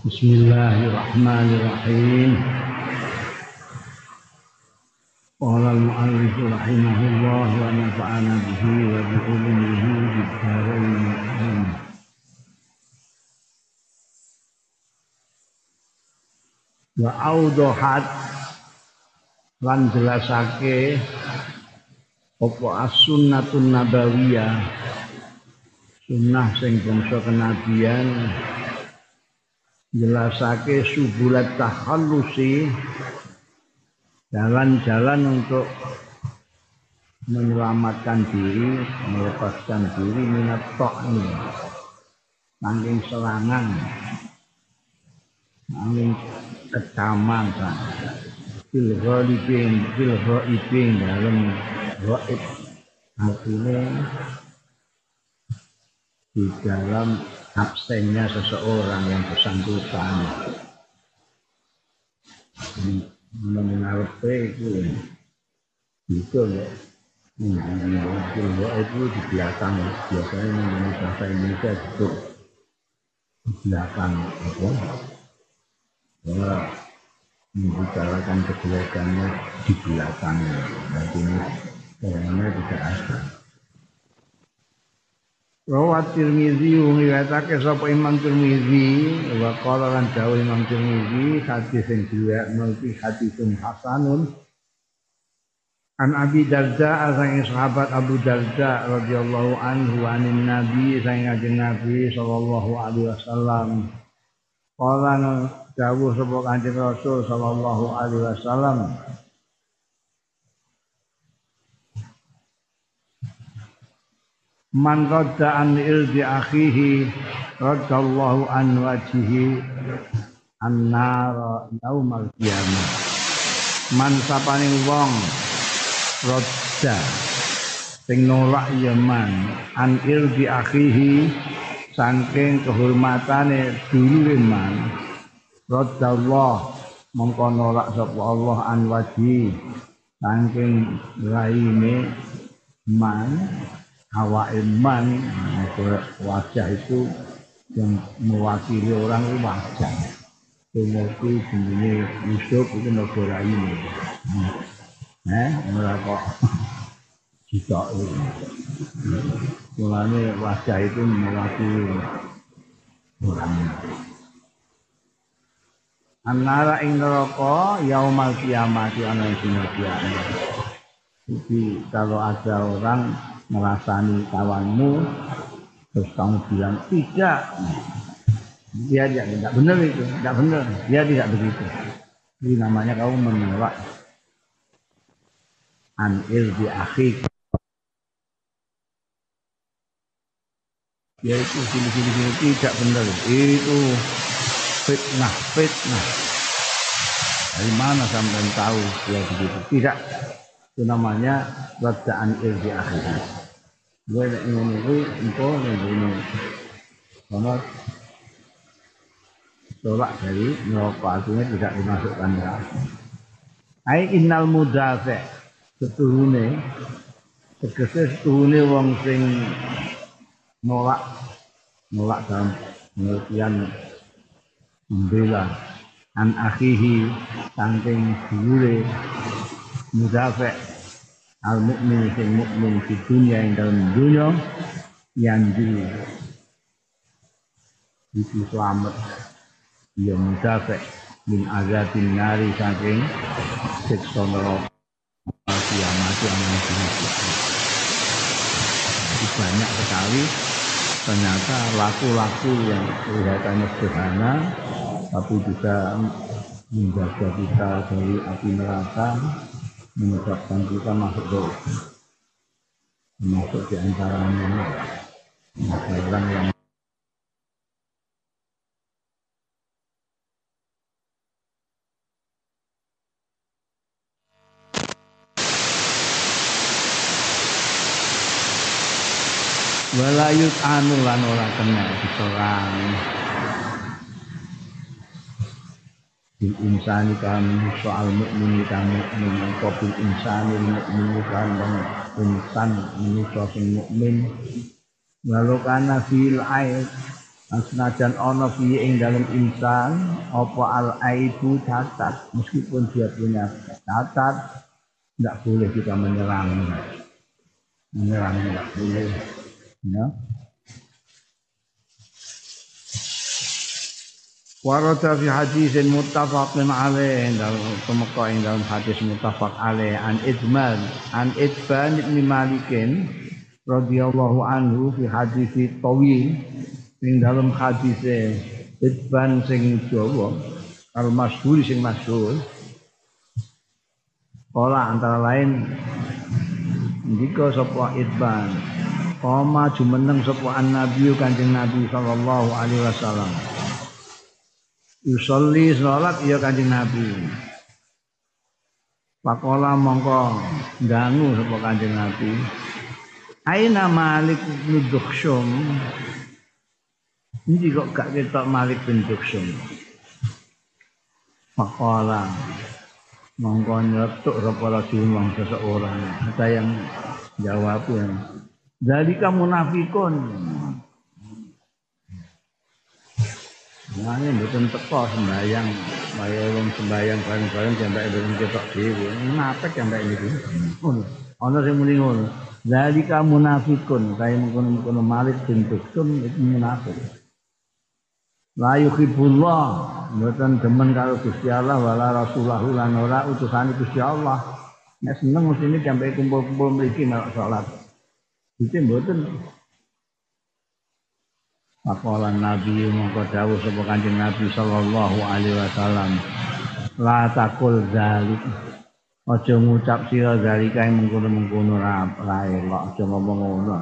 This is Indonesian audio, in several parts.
Bismillahirrahmanirrahim. Qala al-mu'allif rahimahullah wa nafa'ana bihi wa bi ulumihi bid-dharain amin. Wa audahat lan jelasake apa as-sunnatun nabawiyah sunnah sing bangsa kenabian jelasake subulat takhallusi jalan-jalan untuk menyelamatkan diri, melepaskan diri minat tokni, nanging selangan, nanging kecaman kan fil ghalibin fil ghaibin dalam ghaib. Artinya di dalam absennya seseorang yang bersangkutan. Mendengar itu itu ya. Ghaib itu di belakang biasanya mengenai bahasa Indonesia itu di belakang apa? Bahwa membicarakan kejelekannya di belakangnya. Ini orangnya tidak ada. Rawat Tirmizi ngriwayatake sapa Imam Tirmizi wa qala lan dawuh Imam Tirmizi hadis sing diriwayatno iki hadisun hasanun. An Abi Darda sang sahabat Abu Darda radhiyallahu anhu anin Nabi sang Nabi sallallahu alaihi wasallam. Qala dawuh sapa Kanjeng Rasul sallallahu alaihi wasallam Man radda an irdi akhihi radallahu an wajhihi annar yaumal qiyamah. Man sapane wong radda sing nolak ya man an irdi akhihi saking kehormatane dulure man Raddallah mongko nolak sapa Allah an waji saking raine man awake man wajah itu yang mewakili orang itu wajah. Umurku jenenge Yusuf itu mergo raine eh ora kok sitok Mulane wajah itu mewakili orang Anara ing neraka yaumal kiamat ana dina kiamat. Jadi kalau ada orang merasani kawanmu terus kamu bilang tidak. Dia tidak tidak benar itu tidak benar. Dia tidak begitu. Ini namanya kamu menolak. Anil di akhir yaitu sini sini sini tidak benar. Itu fitnah fitnah. Dari mana sampai tahu dia begitu? Tidak. Itu namanya wadaan ilmi akhirnya gue ingin itu info yang ini karena tolak dari neraka artinya tidak dimasukkan neraka ai innal mudafi setuhune tegese setuhune wong sing nolak nolak dalam pengertian membela an akhihi saking dulure mudafi al mukmin sing mukmin di dunia yang dalam dunia yang di itu selamat dia mudafi min azabin nari saking siksa neraka kiamat yang banyak sekali ternyata laku-laku yang kelihatannya sederhana tapi bisa menjaga kita dari api neraka menyebabkan kita masuk ke masuk di antaranya orang yang walayut anu lan ora kena diserang bil insani kan soal mukmin kan mukmin apa bil insani mukmin kan dan insan manusia sing mukmin. Walau kana fil aid Senajan ono fi ing dalam insan apa al aibu cacat? Meskipun dia punya cacat tidak boleh kita menyerang. Menyerang tidak boleh ya Warada fi hadisin muttafaqin alaih dalam pemeka ing dalam hadis muttafaq alaih an Idman an Idban bin Malikin radhiyallahu anhu fi hadis tawil ing dalam hadis Idban sing Jawa al masyhur sing masyhur. Kala antara lain ndika sapa Idban? Koma jumeneng sapa an Nabi Kanjeng Nabi sallallahu alaihi wasallam Yusolli sholat iya kanjeng Nabi. Pakola mongko dangu sapa kanjeng Nabi. Aina Malik bin. Ini kok gak ketok Malik bin Dukhsum. Pakola mongko nyetuk sapa Rasulullah seseorang. Ada yang jawab ya. Dalika munafikun. Makanya mboten teko sembayang, kaya wong sembayang bareng-bareng jambake mboten ketok dhewe. Munafik jambake niku. Ana sing muni ngono. Zalika munafikun, kaya mengkono-mengkono Malik bin Duksum itu munafik. La yuhibbullah, mboten demen karo Gusti Allah wala Rasulullah lan ora utusane Allah. Nek seneng mesti ini jambake kumpul-kumpul mriki nek salat. Itu mboten Pakola Nabi mongko dawuh sapa Kanjeng Nabi sallallahu alaihi wasallam. La takul zalik. Aja ngucap sira zalika mengkono-mengkono ra elok, aja ngomong ngono.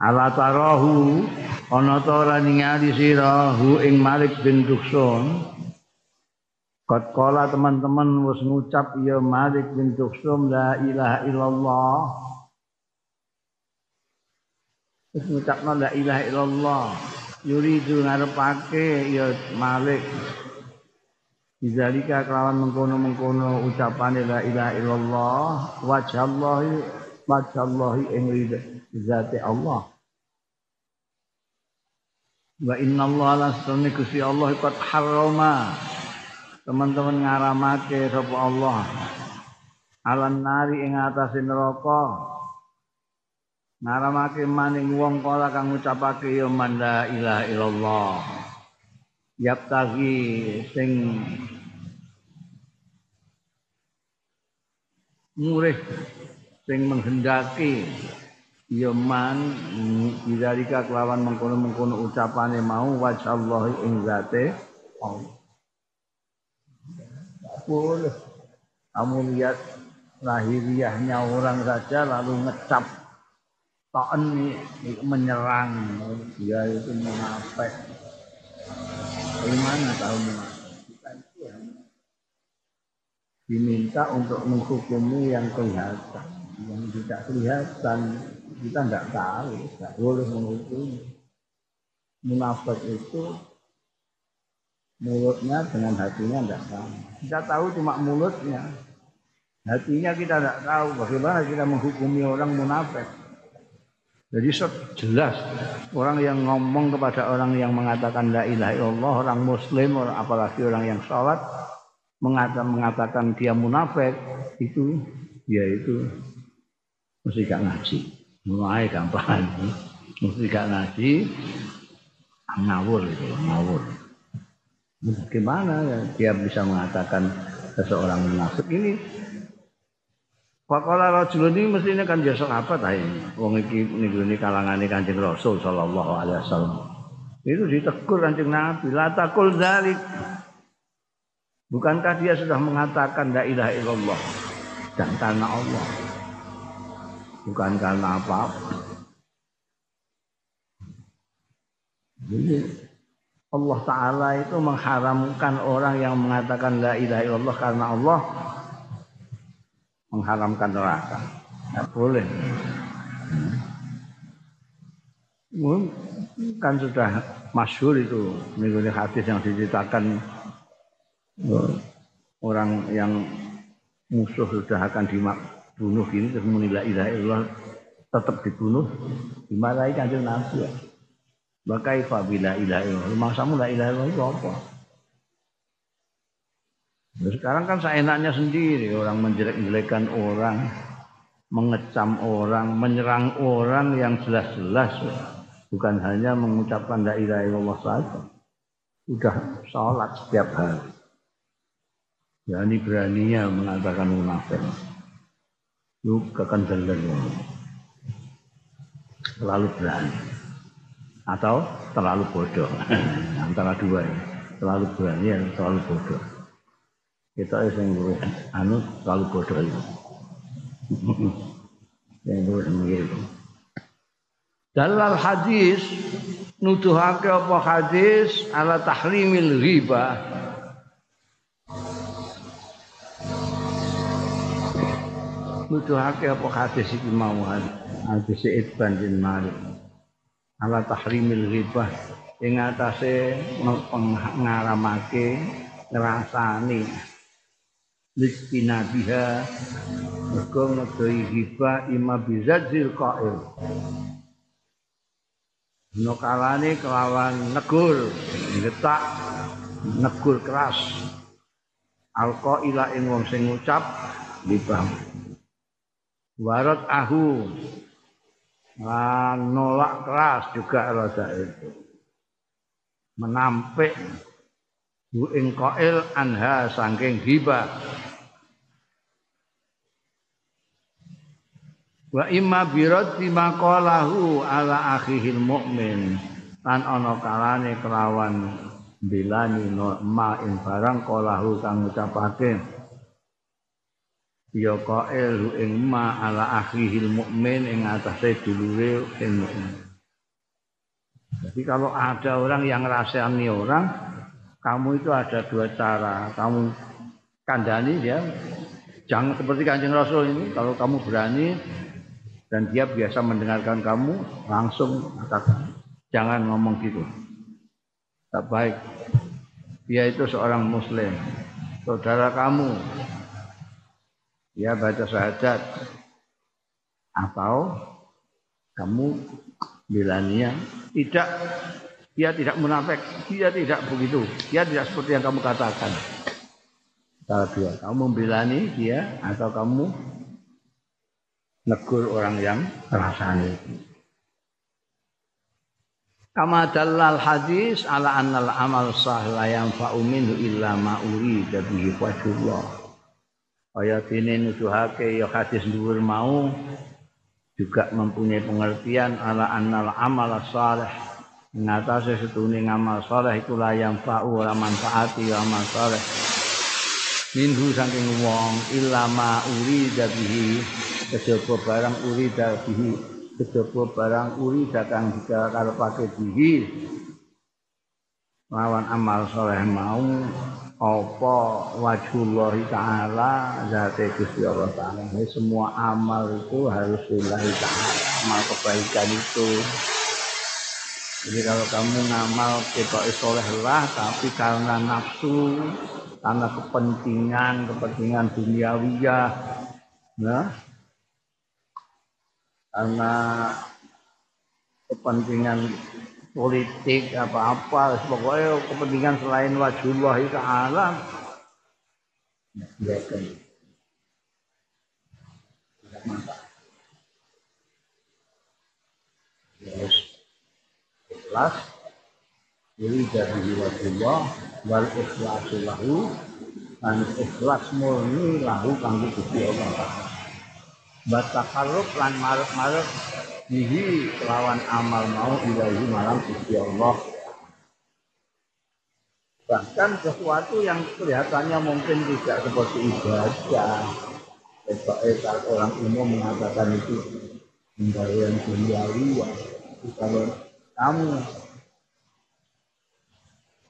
Ala tarahu ana ta ora ningali sira hu ing Malik bin Duksun. Kot kala teman-teman wis ngucap ya Malik bin Duksum la ilaha illallah Terus ngucapno la ilaha illallah. Yuridu ngarepake ya Malik. Bizalika kelawan mengkono-mengkono ucapane la ilaha illallah wajallahi wajallahi ing zati Allah. Wa inna Allah lasani kusi Allah ikut harama. Teman-teman ngaramake sapa Allah. Alan nari ing atase neraka ngaramake maning wong kala kang ngucapake ya manda illallah. Yaptagi sing murih sing menghendaki ya man bidzalika kelawan mengkono-mengkono ucapane mau wajallah ing zate Allah. Boleh. Kamu lihat lahiriahnya orang saja lalu ngecap Ta'an menyerang dia itu munafik. Bagaimana tahu munafik? Diminta untuk menghukumi yang kelihatan, yang tidak kelihatan kita tidak tahu, tidak boleh menghukumi. Munafik itu mulutnya dengan hatinya tidak sama. Kita tahu cuma mulutnya, hatinya kita tidak tahu. Bagaimana kita menghukumi orang munafik? Jadi jelas orang yang ngomong kepada orang yang mengatakan la ilaha illallah, orang muslim, orang apalagi orang yang sholat mengatakan, mengatakan dia munafik itu dia itu mesti gak ngaji. Mulai gampang. Mesti gak ngaji ngawur itu, ngawur. Bagaimana ya dia bisa mengatakan seseorang munafik ini Pakola rajul ini mestinya kan biasa apa ta Wong iki ini kalangane Kanjeng Rasul sallallahu alaihi wasallam. Itu ditegur Kanjeng Nabi, la takul dzalik. Bukankah dia sudah mengatakan la ilaha illallah dan karena Allah. Bukan karena apa-apa. Jadi Allah Ta'ala itu mengharamkan orang yang mengatakan la ilaha illallah karena Allah mengharamkan neraka. Tidak boleh. Kan sudah masyhur itu mengikuti hadis yang diceritakan orang yang musuh sudah akan dibunuh ini terus menilai ilaha illallah tetap dibunuh dimarahi kanjeng Nabi ya. Bakai fabila ilaha illallah. Mangsamu la ilaha illallah itu apa? Sekarang kan seenaknya sendiri orang menjelek-jelekan orang, mengecam orang, menyerang orang yang jelas-jelas bukan hanya mengucapkan la ilaha illallah saja. Sudah sholat setiap hari. Berani beraninya mengatakan munafik. Lu akan jalan Terlalu berani. Atau terlalu bodoh. Antara dua ya. Terlalu berani dan terlalu bodoh kita sing luwih anu terlalu bodoh itu. yang luwih mirip. Dalal hadis nuduhake apa hadis ala tahrimil riba. Nuduhake apa hadis iki mau hadis Ibn bin Malik. Ala tahrimil riba ing atase ngaramake ngrasani listina biha mergo ngedoi hiba ima bizadzil qail. No kalane kelawan negur getak negur keras. Alqa ila ing wong sing ngucap libah warat ahu nolak keras juga rasa itu. Menampik bu ing qail anha saking hibah wa imma biraddi maqalahu ala akhihil mu'min. Lan ana kalane kelawan bilani ma ing barang qalahu kang ngucapake. Ya qail ing ma ala akhihil mu'min ing atase dulure ing mukmin jadi kalau ada orang yang ngerasani orang kamu itu ada dua cara. Kamu kandani dia jangan seperti kanjeng Rasul ini. Kalau kamu berani dan dia biasa mendengarkan kamu langsung katakan jangan ngomong gitu. Tak baik. Dia itu seorang muslim. Saudara kamu. Dia baca syahadat. Atau kamu bilania tidak dia tidak munafik. Dia tidak begitu. Dia tidak seperti yang kamu katakan. Salah dua kamu membilani dia atau kamu negur orang yang rasanya Kama dalal hadis ala annal amal sahih la yanfa'u minhu illa ma urida bihi wajhullah. Kaya dene nuduhake ya hadis dhuwur mau juga mempunyai pengertian ala annal amal salih ngatasi setune ngamal saleh iku la yanfa'u ora manfaati ya amal saleh. Minhu saking wong illa ma urida bihi kejaba barang uri bihi kejaba barang uri kang dikarepake bihi. Lawan amal soleh mau apa wajhullah taala zate Gusti Allah taala. Semua amal itu harus lillahi taala. Amal kebaikan itu jadi kalau kamu ngamal kita soleh lah tapi karena nafsu karena kepentingan kepentingan duniawiyah nah karena kepentingan politik apa-apa pokoknya kepentingan selain wajullah itu alam. Tidak mantap terus dari wajullah wal ikhlasu lahu dan ikhlas murni lahu kanggo Gusti Allah. Batakaruk lan maruk-maruk bihi kelawan amal mau ilahi malam Gusti Allah. Bahkan sesuatu yang kelihatannya mungkin tidak seperti ibadah Etak orang umum mengatakan itu yang duniawi kalau kamu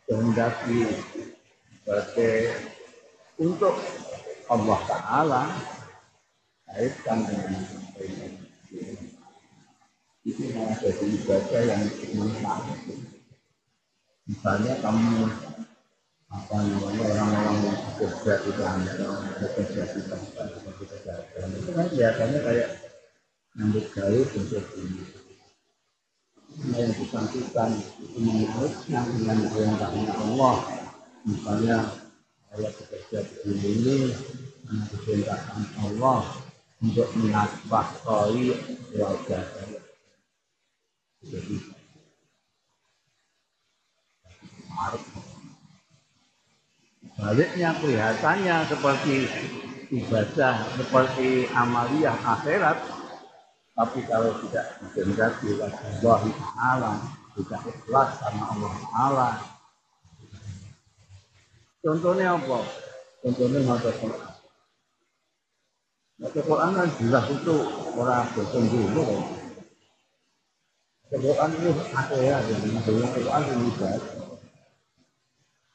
kehendaki sebagai untuk Allah Ta'ala kaitkan dengan itu malah jadi ibadah yang manfaat. Misalnya kamu apa namanya orang-orang yang bekerja di kantor, bekerja di tempat seperti pedagang itu kan biasanya kayak nyambut gawe besok ini. Yang bersangkutan itu menurutnya dengan perintahnya Allah. Misalnya saya bekerja begini ini perintahkan Allah untuk menasbah koi keluarga saya. Jadi Baliknya kelihatannya seperti ibadah, seperti amaliyah akhirat, tapi kalau tidak dikehendaki Allah Ta'ala, tidak ikhlas karena Allah Ta'ala. Contohnya apa? Contohnya mata Quran. Mata Quran kan jelas itu orang bersembunyi. Quran itu ada ya, jadi Quran itu ibadah.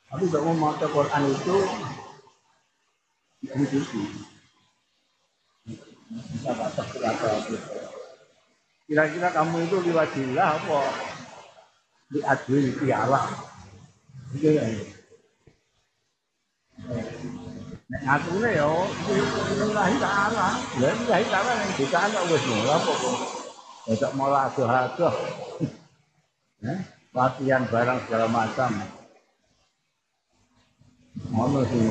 Tapi kalau membaca Quran itu diikuti. Bisa baca berapa Kira-kira kamu itu liwajillah apa? Di adil piala. Itu ya. Nek ngatune ya lillahi ta'ala. Lah lillahi ta'ala yang dicana wis mula apa kok. Tidak malah adoh-adoh. Latihan barang segala macam ana sing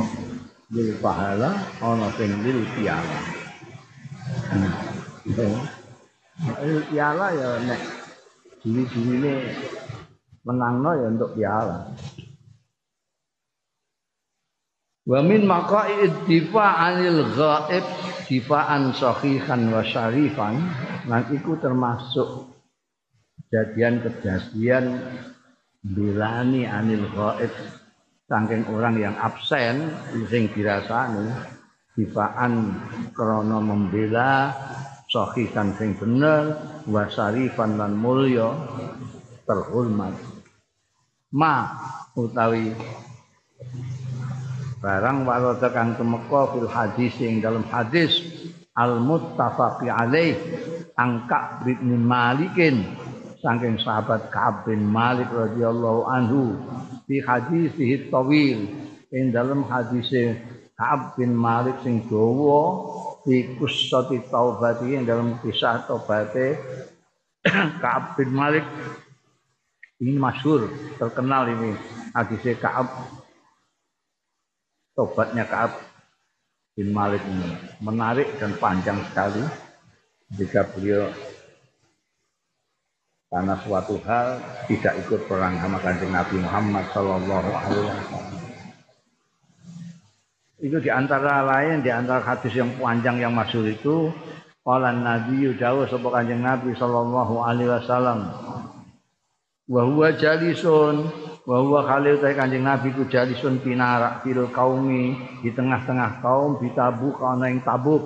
dil pahala ana sing dil piala il piala ya nek diri-dirine menangno ya untuk piala. Wa min maqaid difa anil ghaib difaan sahihan wa syarifan lan iku termasuk kejadian-kejadian bilani anil ghaib. Saking orang yang absen sing dirasani difaan krana membela sahihan sing bener wasarifan lan mulya terhormat. Ma utawi barang warada kang temeka fil hadis ing dalam hadis al muttafaqi alaih angka bin malikin saking sahabat Ka'ab bin Malik radhiyallahu anhu fi hadisihi tawil ing dalam hadis Ka'ab bin Malik sing dawa fi qissati taubati ing dalam kisah taubate Ka'ab bin Malik ini masyhur terkenal ini. Hadis Ka'ab. Tobatnya Ka'ab bin Malik ini. Menarik dan panjang sekali. Jika beliau karena suatu hal tidak ikut perang sama kanjeng Nabi Muhammad Shallallahu Alaihi Wasallam. Itu di antara lain, di antara hadis yang panjang yang masuk itu, Qala Nabi Yudawu sebuah kanjeng Nabi Shallallahu Alaihi Wasallam. Wahwa jalisun, wahwa khalil tay kanjeng Nabi ku jalisun pinarak fil kaumi di tengah-tengah kaum ditabuk ana yang tabuk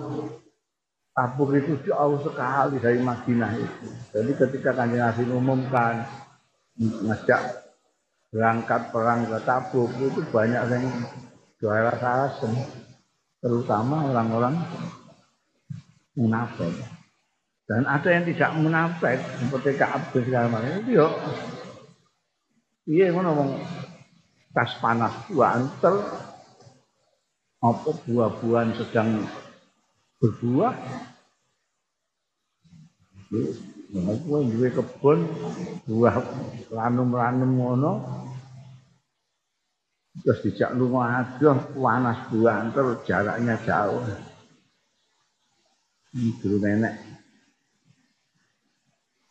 Tabuk itu jauh sekali dari Madinah itu. Jadi ketika kanjeng Nabi umumkan ngajak berangkat perang ke Tabuk itu banyak yang juara sarasem, terutama orang-orang munafik. Dan ada yang tidak munafik seperti Ka'ab bin segala itu yuk. Iya ngomong tas panas dua antel apa buah-buahan sedang berbuah Nah, duwe kebun buah lanum-lanum ngono. Terus dijak lunga adoh panas buah terus jaraknya jauh. Itu nenek.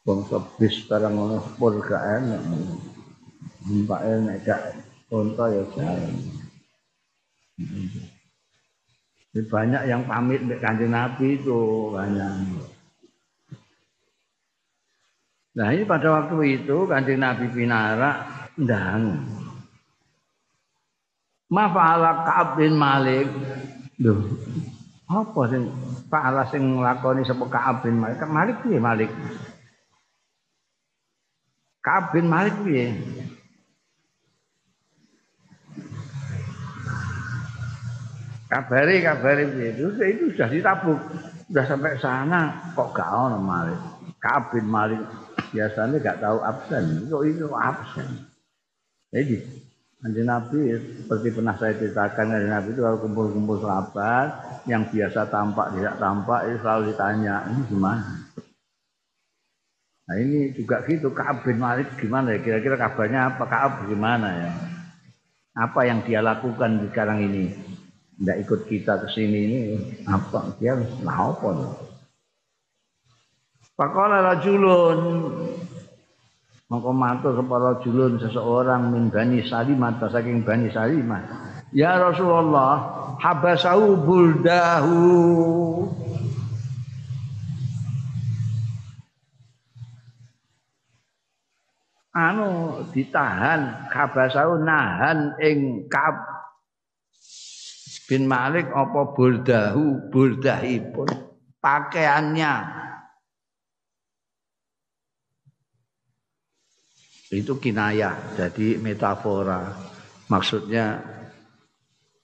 Bangsa bis barang ngono pur gak enak. Mbak enak gak unta ya jalan. Banyak yang pamit dengan kanjeng Nabi itu banyak. Nah ini pada waktu itu kanjeng Nabi Pinara dan Ma fa'ala Ka'ab bin Malik. Duh, apa sing fa'ala sing nglakoni sapa Ka'ab bin Malik? Malik piye Malik? Ka'ab bin Malik piye? kabari kabari itu itu sudah ditabuk sudah sampai sana kok gak ono Malik kabin Malik biasanya gak tahu absen kok itu absen jadi Nanti Nabi seperti pernah saya ceritakan dari Nabi itu kalau kumpul-kumpul sahabat yang biasa tampak tidak tampak itu selalu ditanya ini gimana? Nah ini juga gitu Kaab bin Malik gimana ya? Kira-kira kabarnya apa? Kaab gimana ya? Apa yang dia lakukan sekarang ini? Tidak ikut kita ke sini ini apa? Dia nah apa? Pakola rajulun maka matur kepada julun seseorang min Bani Salimah saking Bani Salimah. Ya Rasulullah, habasahu buldahu. Anu ditahan habasahu nahan ing Kab bin Malik apa buldahu buldahipun pakaiannya itu kinayah jadi metafora. Maksudnya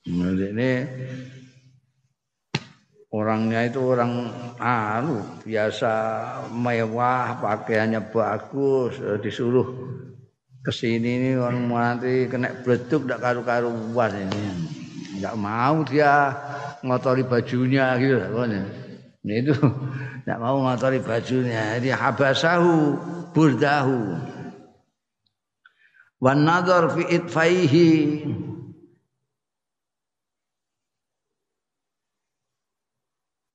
ini orangnya itu orang anu biasa mewah pakaiannya bagus disuruh ke sini ini orang nanti kena bleduk tidak karu-karuan ini. Nggak mau dia ngotori bajunya gitu ini itu tidak mau ngotori bajunya. Jadi habasahu burdahu wan nazar fi itfaihi.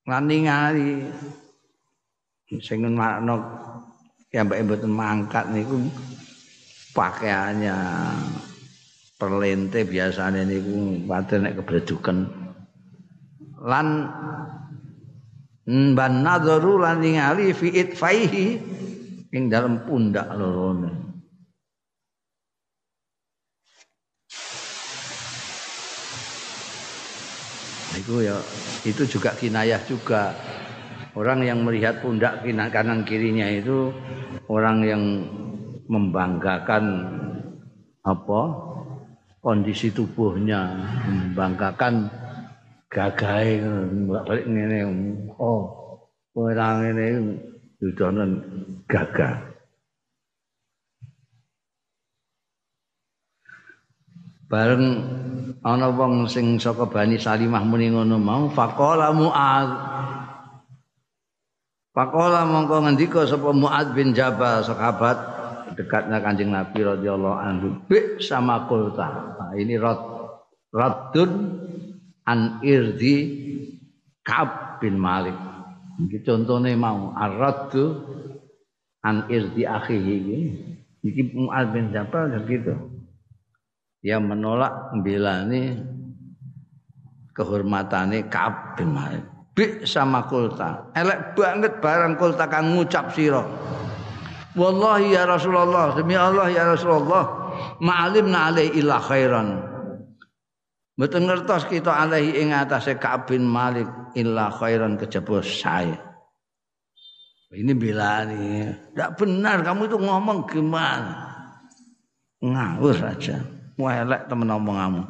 Lan ningali sing makna ya mbak mboten mangkat niku pakaiannya perlente biasanya niku padha nek kebreduken lan ban nadharu lan ningali fi itfaihi ing dalam pundak lorone itu ya itu juga kinayah juga. Orang yang melihat pundak kanan kirinya itu orang yang membanggakan apa? Kondisi tubuhnya membanggakan gagai balik oh orang ini sudah gagah bareng ana wong sing saka Bani Salimah muni ngono mau faqala Muad Faqala mongko ngendika sapa Muad bin Jabal sahabat dekatnya Kanjeng Nabi radhiyallahu anhu. Bi sama kulta nah, ini rad raddun an irdi Ka'ab bin Malik. Iki contone mau ar-raddu an irdi akhihi. Iki Muad bin Jabal gitu yang menolak membelani kehormatane Ka'ab bin Malik. Bi sama kulta. Elek banget barang kulta kan ngucap sira. Wallahi ya Rasulullah, demi Allah ya Rasulullah, ma'alimna alai illa khairan. Mboten ngertos kita alaihi ing atase Ka'ab bin Malik illa khairan kejaba saya. Ini belani. Tidak benar kamu itu ngomong gimana? Ngawur saja elek temen omonganmu.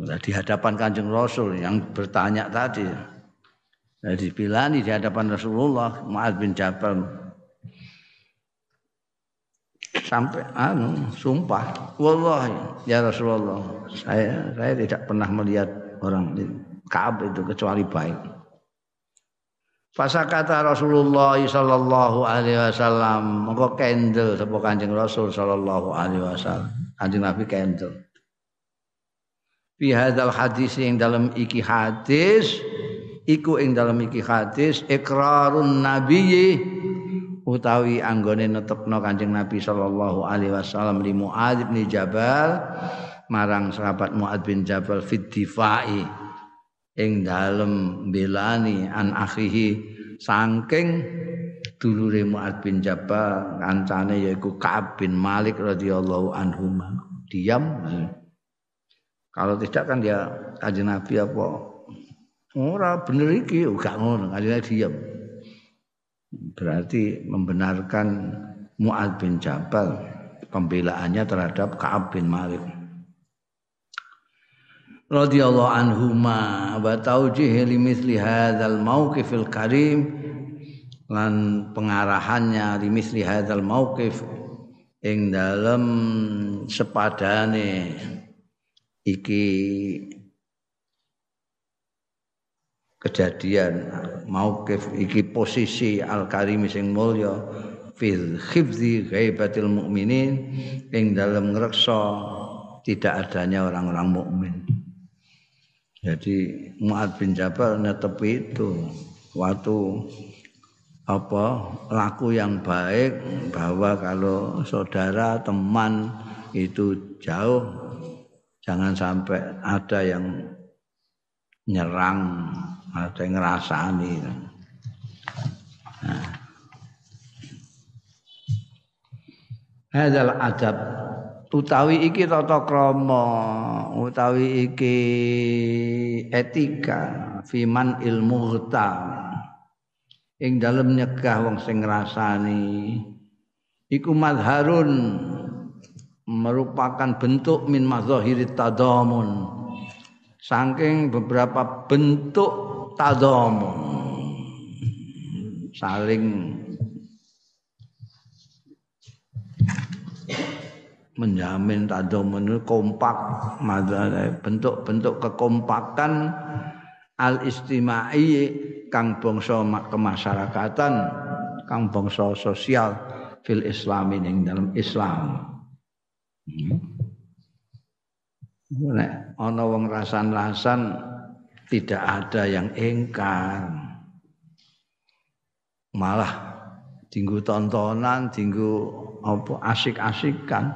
Di hadapan Kanjeng Rasul yang bertanya tadi. Nah, dipilani di hadapan Rasulullah Mu'ad bin Jabal sampai anu sumpah wallahi ya Rasulullah saya saya tidak pernah melihat orang Ka'ab itu kecuali baik kata Rasulullah sallallahu alaihi wasallam mongko kendel sapa Kanjeng Rasul sallallahu alaihi wasallam Kanjeng Nabi kendel. Fi hadzal hadis yang dalam iki hadis iku ing dalam iki hadis ikrarun nabiyyi utawi anggone netepno Kanjeng Nabi sallallahu alaihi wasallam li Muadz bin Jabal marang sahabat Muadz bin Jabal fit difai ing dalem belani an akhihi saking dulure Mu'ad bin Jabal kancane yaiku Ka'ab bin Malik radhiyallahu anhu diam. Kalau tidak kan dia kanjeng Nabi apa? Ora bener iki gak ngono kanjeng diam. Berarti membenarkan Mu'ad bin Jabal pembelaannya terhadap Ka'ab bin Malik. Radhiyallahu anhuma wa taujih li mithli hadzal karim lan pengarahannya limisli hadzal mauqif ing dalem sepadane iki kejadian mauqif iki posisi al karim sing mulya fil khifzi ghaibatil mukminin ing dalam ngreksa tidak adanya orang-orang mukmin. Jadi Muad bin Jabal netepi itu waktu apa laku yang baik bahwa kalau saudara teman itu jauh jangan sampai ada yang nyerang ada yang ngerasani. Nah. Hadal adab. Utawi iki tata krama utawi iki etika fiman ilmu hutam ing dalem nyegah wong sing ngrasani iku madharun merupakan bentuk min mazahiri tadamun. Saking beberapa bentuk tadamun. Saling menjamin tadamun kompak bentuk-bentuk kekompakan al istimai kang bangsa kemasyarakatan kang bangsa sosial fil islami ning dalam Islam. Hmm. Nek ana wong rasan-rasan tidak ada yang engkar. Malah tinggu tontonan, tinggu apa asik-asikan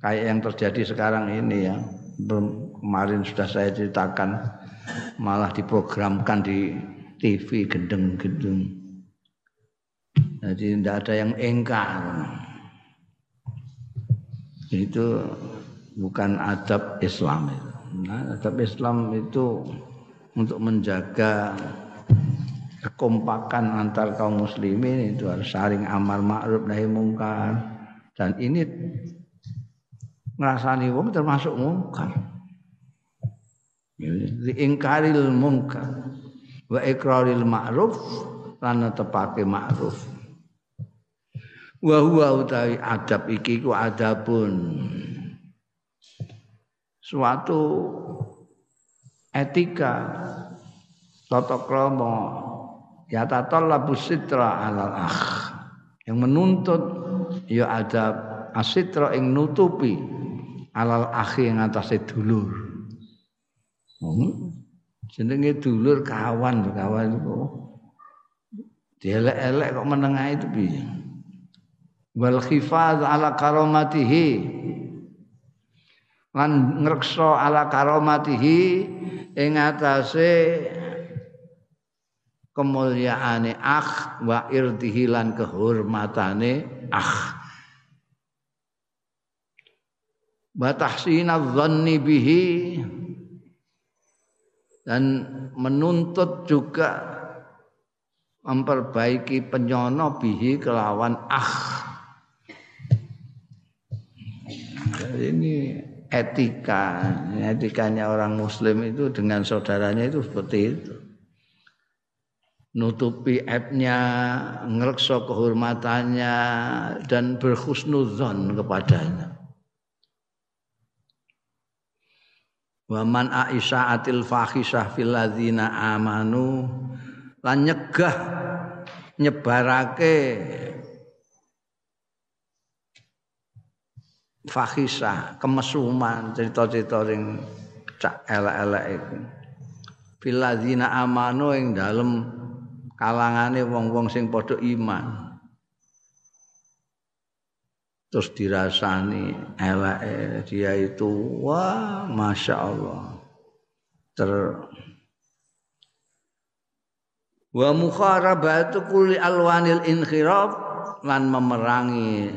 kayak yang terjadi sekarang ini ya kemarin sudah saya ceritakan malah diprogramkan di TV gendeng-gendeng jadi tidak ada yang engkar itu bukan adab Islam itu. Nah, adab Islam itu untuk menjaga kekompakan antar kaum muslimin itu harus saling amar ma'ruf nahi mungkar dan ini ngrasani wong termasuk mungkar. Diingkaril mungkar wa ikraril ma'ruf lan tepake ma'ruf. Wa huwa utawi adab iki ku adabun. Suatu etika tata krama ya tatallabu sitra alal akh yang menuntut ya adab asitra ing nutupi alal akhi yang atase dulur. Hmm. Jenenge dulur kawan, kawan itu. Dielek-elek kok menengah itu piye? Wal khifaz ala karomatihi lan ngreksa ala karomatihi ing atase kemulyaane akh wa irdihi lan kehormatane akh wa dzanni bihi dan menuntut juga memperbaiki penyono bihi kelawan ah. Jadi ini etika, etikanya orang muslim itu dengan saudaranya itu seperti itu. Nutupi aibnya, ngerekso kehormatannya dan berhusnuzon kepadanya. Wa man aisaatil fahisah fil ladzina amanu lan nyegah nyebarake fahisah kemesuman cerita-cerita ring cak elek-elek iku. Fil ladzina amanu ing dalem kalangane wong-wong sing padha iman terus dirasani elek dia itu wah masya Allah. Ter wa mukharabatu kulli alwanil inkhiraf lan memerangi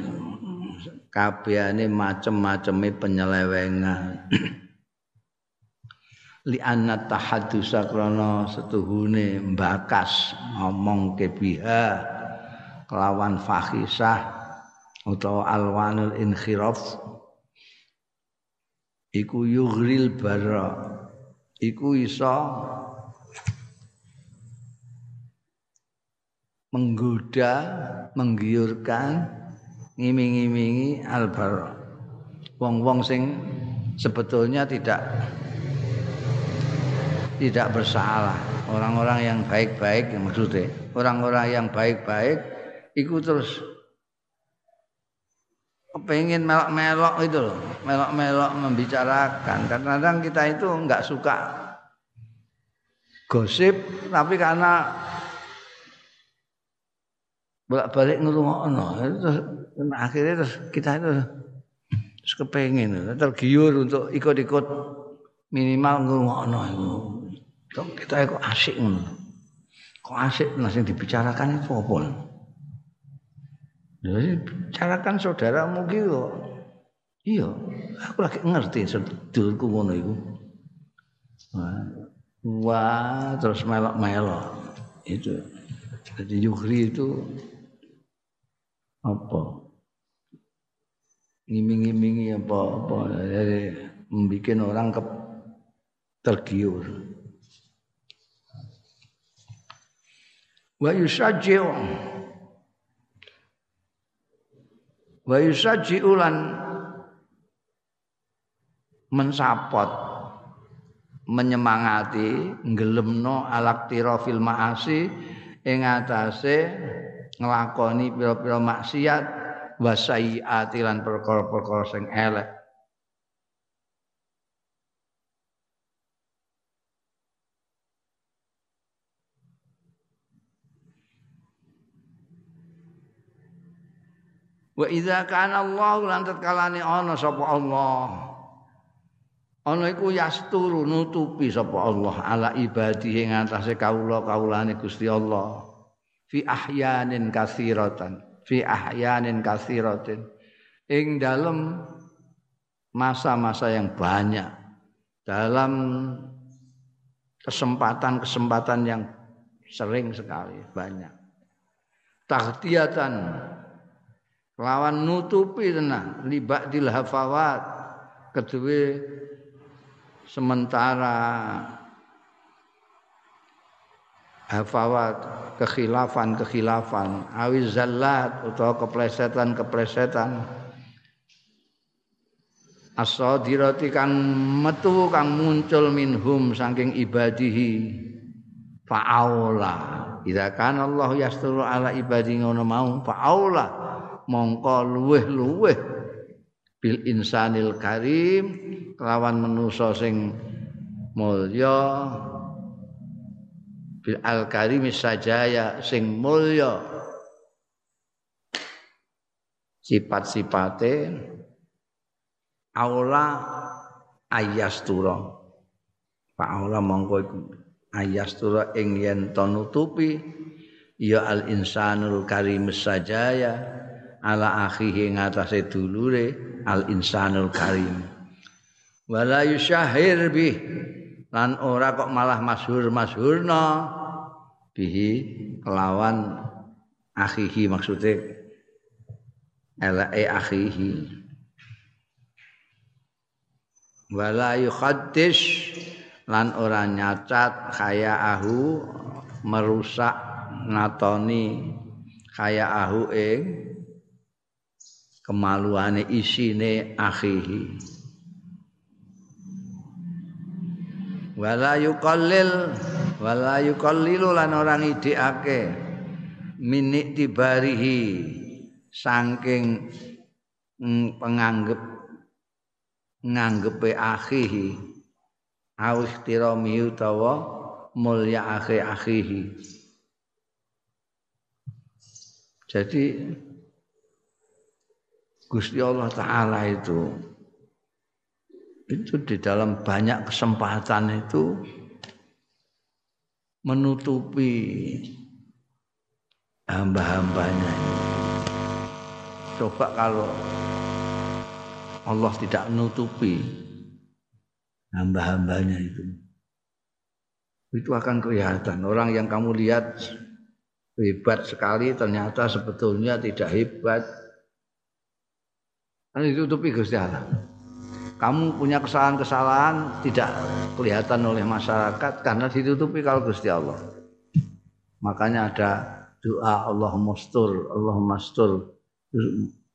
kabehane macem-maceme penyelewengan. Li anna tahaddusa krana setuhune mbakas ngomong kebiha kelawan fahisah utawa alwanul inkhiraf iku yughril bara iku iso menggoda menggiurkan ngiming-imingi albar wong-wong sing sebetulnya tidak tidak bersalah. Orang-orang yang baik-baik maksudnya orang-orang yang baik-baik ikut terus pengen melok-melok itu loh. Melok-melok membicarakan. Kadang-kadang kita itu nggak suka gosip tapi karena bolak-balik ngrungokno. Terus akhirnya terus kita itu terus kepengen tergiur untuk ikut-ikut minimal ngrungokno itu. Kita kok asik kok asik nasi dibicarakan itu apa jadi bicarakan saudaramu gitu iya. Aku lagi ngerti sedulurku ngono iku. Wah terus melok-melok. Itu. Jadi Yuhri itu apa? Ngiming-ngimingi apa apa? Jadi membuat orang ke tergiur. Wa yusajji'u wa yusajji'u lan mensapot. Menyemangati. Nggelemno alaktira fil ma'asi. Ing atase nglakoni pira-pira maksiat. Wa sayyiati lan perkara-perkara sing elek Wa idza kana Allah lan tatkalane ana sapa Allah. Ana iku yasturu nutupi sapa Allah ala ibadihi ing atase kawula-kawulane Gusti Allah. Fi ahyanin katsiratan, fi ahyanin katsiratin. Ing dalam masa-masa yang banyak dalam kesempatan-kesempatan yang sering sekali banyak. Tahtiyatan lawan nutupi tenan libadil hafawat kedua sementara hafawat kekhilafan-kekhilafan. Awiz zallat utawa keplesetan-keplesetan. Asadirati kang metu kang muncul minhum saking ibadihi. Fa'aula. Idza kana Allah yasturu ala ibadi ngono mau fa'aula mongko luweh-luweh bil insanil karim kelawan manusa sing mulya. Bil al karim sajaya sing mulya. Sifat-sifate aula ayastura. Pak aula mongko iku ayastura ing yen nutupi ya al insanul karim sajaya ala akhihi ngatasé dulure al insanul karim. Wala yusyahir bih lan ora kok malah masyhur-masyhurna bihi kelawan akhihi maksudnya elake akhihi. Wala yukhaddis lan ora nyacat kaya ahu merusak natoni kaya ahu ing kemaluane isine akhihi. Wala yuqallil wala yuqallilu lan orang idekake minik tibarihi saking penganggep nganggepe akhihi. Au ihtirami utawa mulya akhi akhihi. Jadi Gusti Allah Ta'ala itu itu di dalam banyak kesempatan itu menutupi hamba-hambanya coba kalau Allah tidak menutupi hamba-hambanya itu itu akan kelihatan. Orang yang kamu lihat hebat sekali ternyata sebetulnya tidak hebat kan ditutupi Gusti Allah. Kamu punya kesalahan-kesalahan tidak kelihatan oleh masyarakat karena ditutupi kalau Gusti Allah. Makanya ada doa Allah mustur, Allah mastur.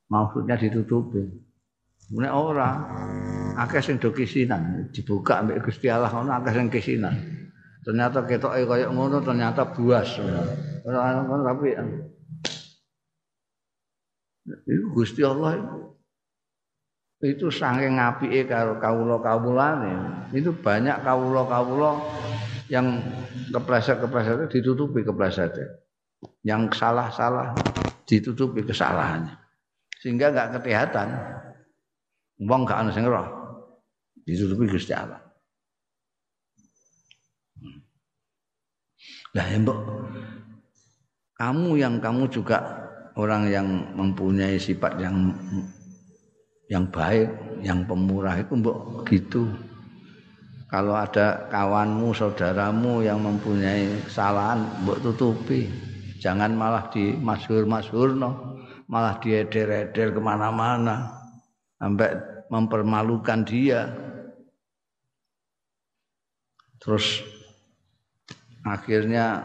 Maksudnya ditutupi. Mulai orang akeh sing do kisinan, dibuka ambek Gusti Allah ono akeh sing kisinan. Ternyata ketoke kaya ngono ternyata buas. Ora ngono tapi Gusti Allah itu itu saking ngapike karo kawula-kawulane. Itu banyak kawula-kawula yang kepleset-kepleset ditutupi keplesetnya. Yang salah-salah ditutupi kesalahannya. Sehingga enggak kelihatan. Wong gak ana sing. Ditutupi Gusti Allah. Lah ya mbok kamu yang kamu juga orang yang mempunyai sifat yang yang baik, yang pemurah itu mbok gitu. Kalau ada kawanmu, saudaramu yang mempunyai kesalahan, mbok tutupi. Jangan malah di masyhur-masyhur no, malah dieder-eder ke mana-mana sampai mempermalukan dia. Terus akhirnya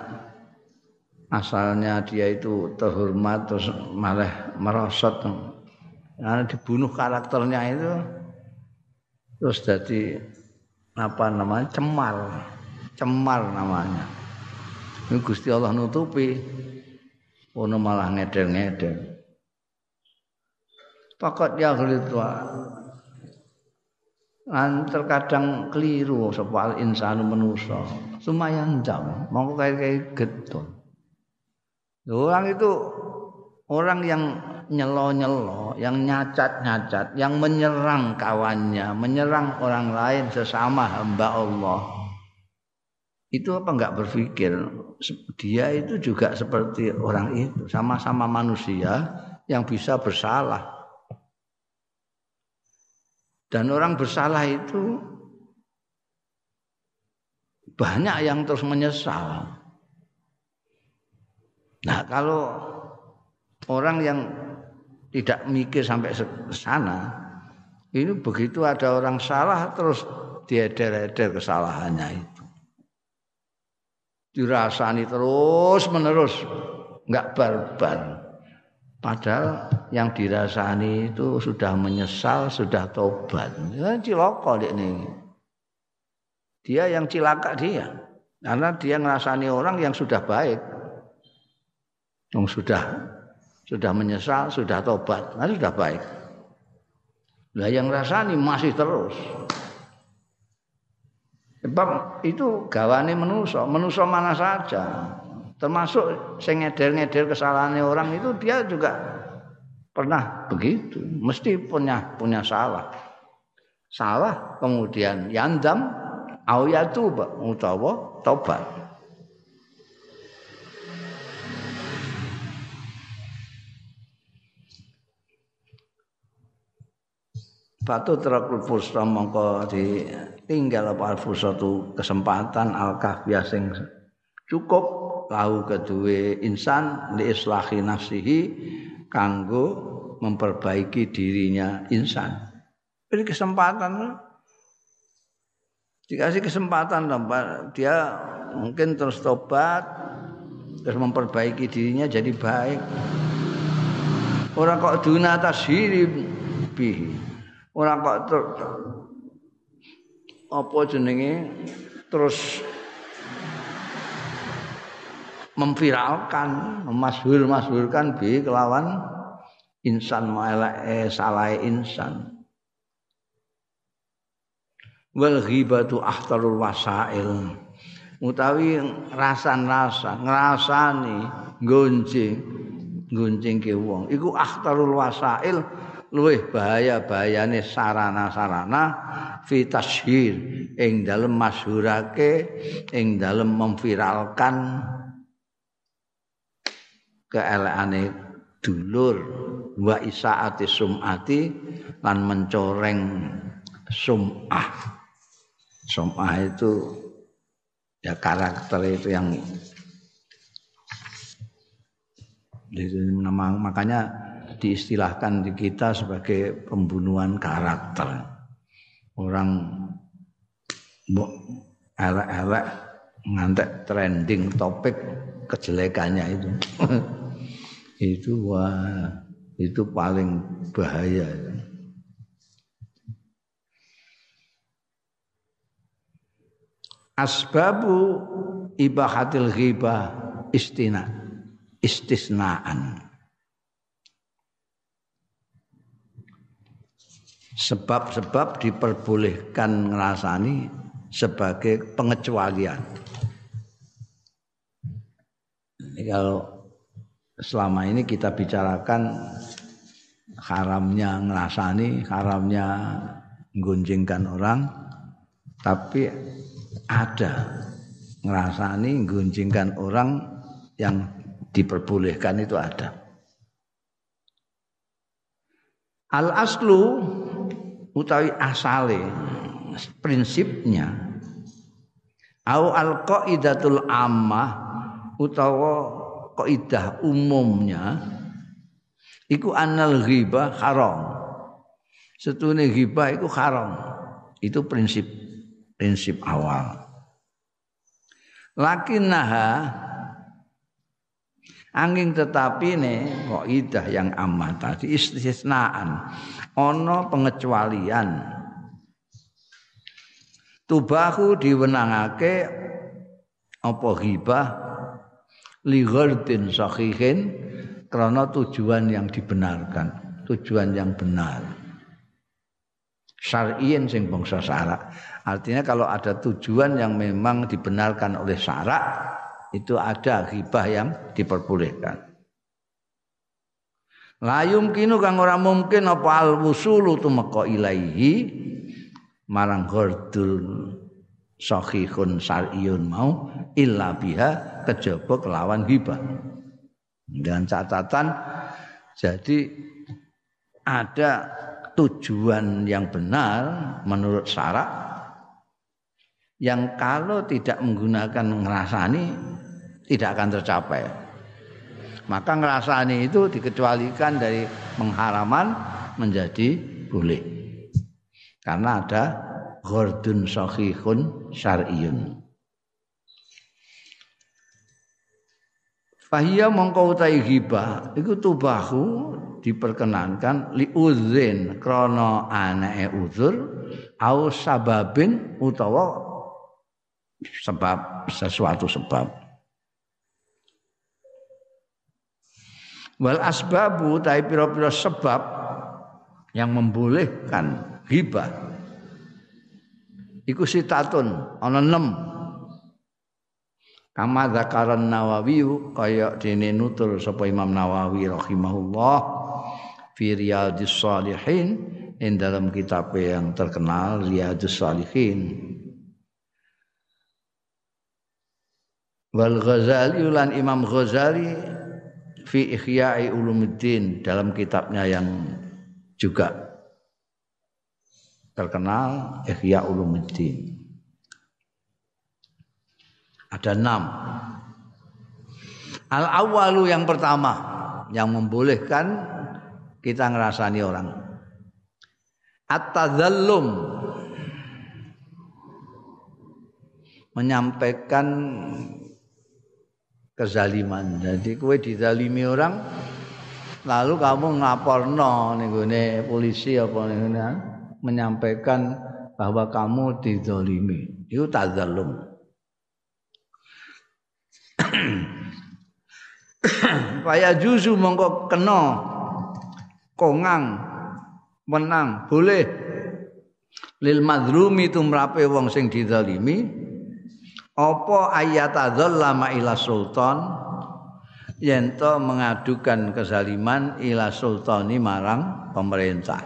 asalnya dia itu terhormat terus malah merosot karena dibunuh karakternya itu terus jadi apa namanya cemar cemar namanya. Ini Gusti Allah nutupi. Ono malah ngeder-ngeder Pakat ya tua. Kan terkadang keliru sapa insanu manusa. Lumayan jam, mongko kayak getun. Orang itu orang yang nyelo-nyelo, yang nyacat-nyacat, yang menyerang kawannya, menyerang orang lain sesama hamba Allah. Itu apa enggak berpikir dia itu juga seperti orang itu, sama-sama manusia yang bisa bersalah. Dan orang bersalah itu banyak yang terus menyesal. Nah, kalau orang yang tidak mikir sampai sana. Ini begitu ada orang salah terus dieder-eder kesalahannya itu. Dirasani terus menerus, enggak barbar. Padahal yang dirasani itu sudah menyesal, sudah tobat. Ya, ciloko ini. Dia yang cilaka dia. Karena dia ngerasani orang yang sudah baik. Yang sudah sudah menyesal, sudah tobat, nah sudah baik. Lah yang rasani masih terus. Sebab itu gawane menuso, menuso mana saja. Termasuk sing ngeder-ngeder kesalahan orang itu dia juga pernah begitu, mesti punya punya salah. Salah kemudian yandam au yatuba utawa tobat. Batu terakul fursa mongko ditinggal apa tu kesempatan al kahfiya sing cukup lahu kedue insan li islahi nafsihi kanggo memperbaiki dirinya insan. Ini kesempatan dikasih kesempatan dia mungkin terus tobat terus memperbaiki dirinya jadi baik. Orang kok duna tasiri bihi ora kok ter, apa jenenge terus memviralkan, memasyhur-masyhurkan bi kelawan insan maelake salah insan. Wal ghibatu ahtarul wasail. Utawi rasan-rasan, ngrasani, gonjing, gonjing ke wong. Iku ahtarul wasail luwih bahaya-bahayane sarana-sarana fi tashhir ing dalem masyhurake ing dalem memviralkan keelekane dulur wa isaati sumati lan mencoreng sumah. Sumah itu ya karakter itu yang makanya diistilahkan di kita sebagai pembunuhan karakter. Orang elek-elek ngantek trending topik kejelekannya itu. itu wah itu paling bahaya. asbabu ibahatil ghibah istina istisnaan sebab-sebab diperbolehkan ngerasani sebagai pengecualian ini kalau selama ini kita bicarakan haramnya ngerasani haramnya gunjingkan orang tapi ada ngerasani gunjingkan orang yang diperbolehkan itu ada. Al aslu utawi asale prinsipnya au al qaidatul ammah utawa kaidah umumnya iku anal ghibah haram. Setune ghibah iku haram. Itu prinsip prinsip awal. Lakinnaha Angin tetapi ne kok idah yang aman tadi istisnaan. Ono pengecualian. Tubahu diwenangake apa ghibah? Li sahihin karena tujuan yang dibenarkan tujuan yang benar. Syar'iyin sing bangsa syarak artinya kalau ada tujuan yang memang dibenarkan oleh syarak itu ada ghibah yang diperbolehkan. La yumkinu kang ora mungkin apa al wusulu tumeka ilaihi marang ghardul sahihun syar'iyun mau illa biha kejaba kelawan ghibah. Dengan catatan jadi ada tujuan yang benar menurut syarak yang kalau tidak menggunakan ngerasani tidak akan tercapai. Maka ngerasani itu dikecualikan dari pengharaman menjadi boleh. Karena ada ghordun sahihun syar'iyun. Fahiyya mongko utahi ghibah iku tubahu diperkenankan li udzin krana anake uzur au sababin utawa sebab sesuatu sebab Wal asbabu tapi pira-pira sebab yang membolehkan hibah. Iku sitatun ana 6. Kama zakaran Nawawi kaya dene nutur sapa Imam Nawawi rahimahullah fi Riyadhis Shalihin in dalam kitab yang terkenal Riyadhus Shalihin. Wal Ghazali lan Imam Ghazali fi Ihya'i Ulumuddin dalam kitabnya yang juga terkenal Ihya Ulumuddin. Ada enam. Al awalu yang pertama yang membolehkan kita ngerasani orang. At-tadzallum menyampaikan kezaliman. Jadi kue dizalimi orang lalu kamu ngaporno nih polisi apa nih menyampaikan bahwa kamu dizalimi. Itu tazalum. Paya juzu mongko kena kongang menang boleh lil madlumi tumrape wong sing dizalimi apa ayat adzallama ila sultan? Yen mengadukan kezaliman ila sultani marang pemerintah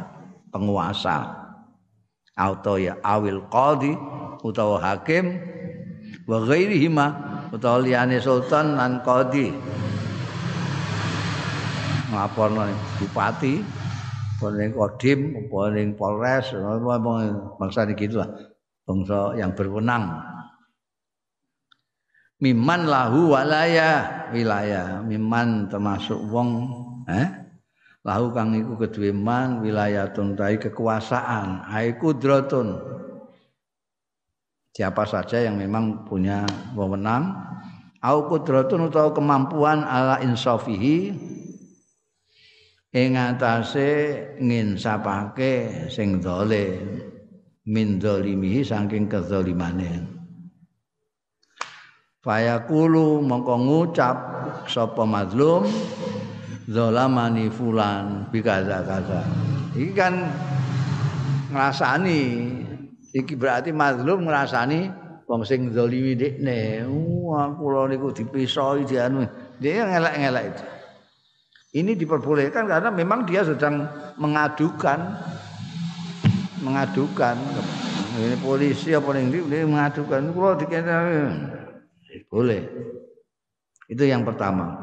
penguasa. Atau ya awil qadi utawa hakim wa ghairihima utawa liyane sultan lan qadi. Nglaporno bupati paling kodim paling polres bangsa gitu lah bangsa yang berwenang miman lahu walaya wilayah miman termasuk wong eh? Lahu kang iku kedue man wilayatun tai kekuasaan. Ai kudratun. Siapa saja yang memang punya wewenang au kudratun utawa kemampuan ala insafihi ing atase nginsapake sing dole min dolimihi saking kedzalimane Fayaqulu mongko ngucap sapa mazlum zalamani fulan bikaza kaza. Iki kan ngrasani iki berarti mazlum ngrasani wong sing zalimi dekne. Wah kula niku dipisoi dianu. Dia ngelak-ngelak itu. Ini diperbolehkan karena memang dia sedang mengadukan mengadukan ini polisi apa ning dia mengadukan kula dikene boleh. Itu yang pertama.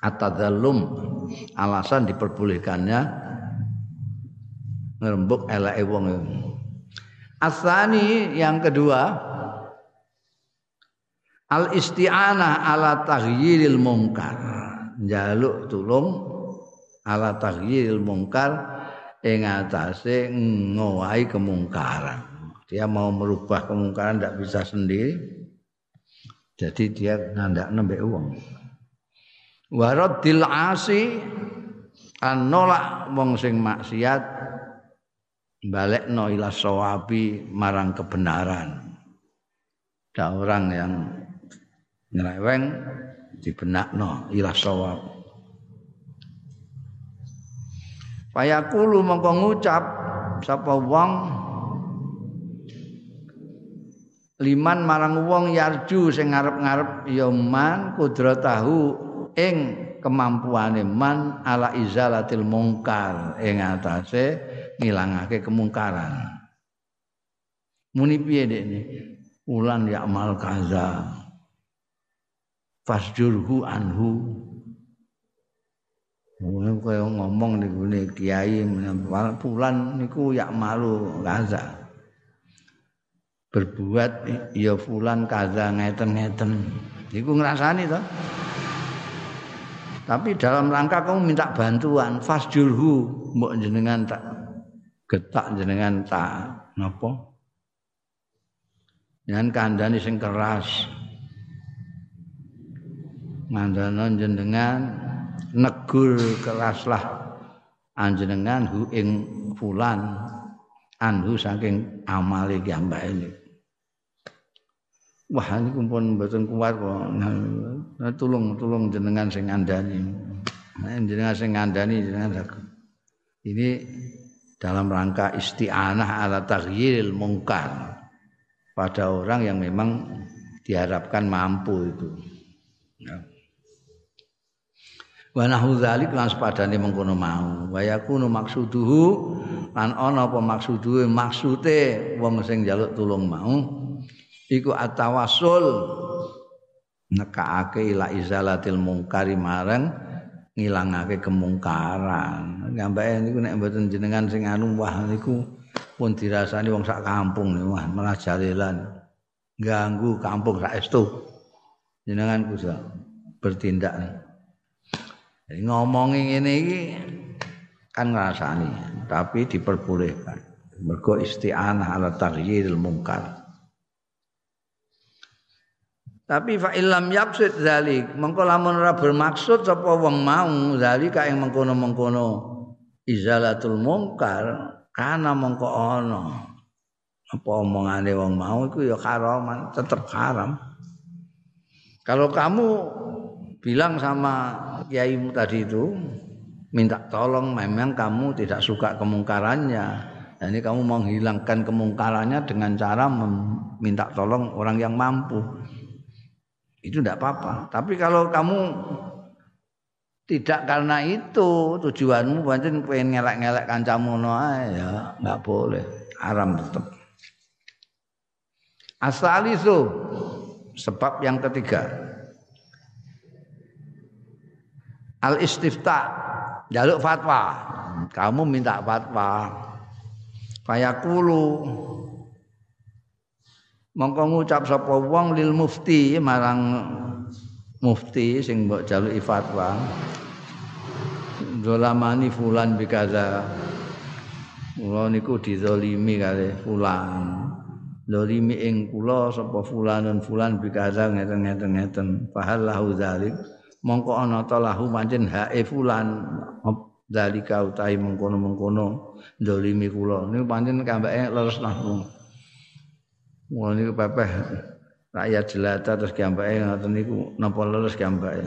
Atadzallum alasan diperbolehkannya ngerembuk eleke wong. Asani yang kedua al isti'anah ala taghyiril mungkar. Njaluk tulung ala taghyiril mungkar ing atase ngowahi kemungkaran. Dia mau merubah kemungkaran tidak bisa sendiri, jadi dia ngandak nembe uang. Waradil asi an nolak wong sing maksiat balekno ila sawabi marang kebenaran. Ada orang yang nyeleweng dibenakno ila sawab. Fayaqulu mongko ngucap sapa wong liman marang wong yarju sing ngarep-ngarep ya man kudratahu ing kemampuane man ala izalatil mungkar. Ing atase ngilangake kemungkaran. Muni piye dekne ulan ya amal kaza. Fasjurhu anhu. Mungkin kaya ngomong niku kiai pulan niku yak malu kaza berbuat ya fulan kaza ngeten-ngeten. Iku ngrasani to. Tapi dalam rangka kamu minta bantuan, fasjurhu, mbok jenengan tak getak jenengan tak napa? Dengan kandhane sing keras. Ngandana jenengan negur keraslah anjenengan hu ing fulan anhu saking amale kiambake ini. Wah ini pun mboten kuat kok. Nah, tulung tulung jenengan sing ngandani. Nah, jenengan sing ngandani jenengan Ini dalam rangka isti'anah ala taghyiril mungkar pada orang yang memang diharapkan mampu itu. Ya. Wa nahu dzalik lan sepadane mengkono mau. Wa yakunu maksuduhu lan ana apa maksuduhe maksude wong sing njaluk tulung mau iku atawassul nekake ila izalatil mungkari marang ngilangake kemungkaran. Ngambake niku nek mboten jenengan sing anu wah niku pun dirasani wong sak kampung nih wah malah jalelan ganggu kampung sak estu. Jenengan kusa bertindak. Jadi ngomongi ngene iki kan ngrasani tapi diperbolehkan. Mergo isti'anah ala mungkar. Tapi fa illam yaqsid zalik, mengko lamun ora bermaksud sapa wong mau zalika ing mengkono-mengkono izalatul mungkar kana mengko ana. Apa omongane wong mau iku ya haraman, tetep haram. Kalau kamu bilang sama kiaimu tadi itu minta tolong memang kamu tidak suka kemungkarannya. Nah, ini kamu menghilangkan kemungkarannya dengan cara meminta tolong orang yang mampu itu tidak apa-apa. Tapi kalau kamu tidak karena itu tujuanmu pancen pengen ngelak-ngelak kancamu no ya nggak boleh. Haram tetap asal itu sebab yang ketiga. Al istifta jaluk fatwa. Kamu minta fatwa. Fayakulu mongko ngucap sapa wong lil mufti marang mufti sing mbok jaluki fatwa. Dolamani fulan bikaza kula niku dizalimi kali fulan. Dolimi ing kula sapa fulanun fulan bikaza ngeten-ngeten ngeten fahal lahu zalik. Mongko ana ta lahu pancen hae fulan. Zalika utahi mengkono-mengkono dolimi kula. Niku pancen kambake leres nahmu Wah niku pepeh rakyat jelata terus kiambake ngoten niku napa leres kiambake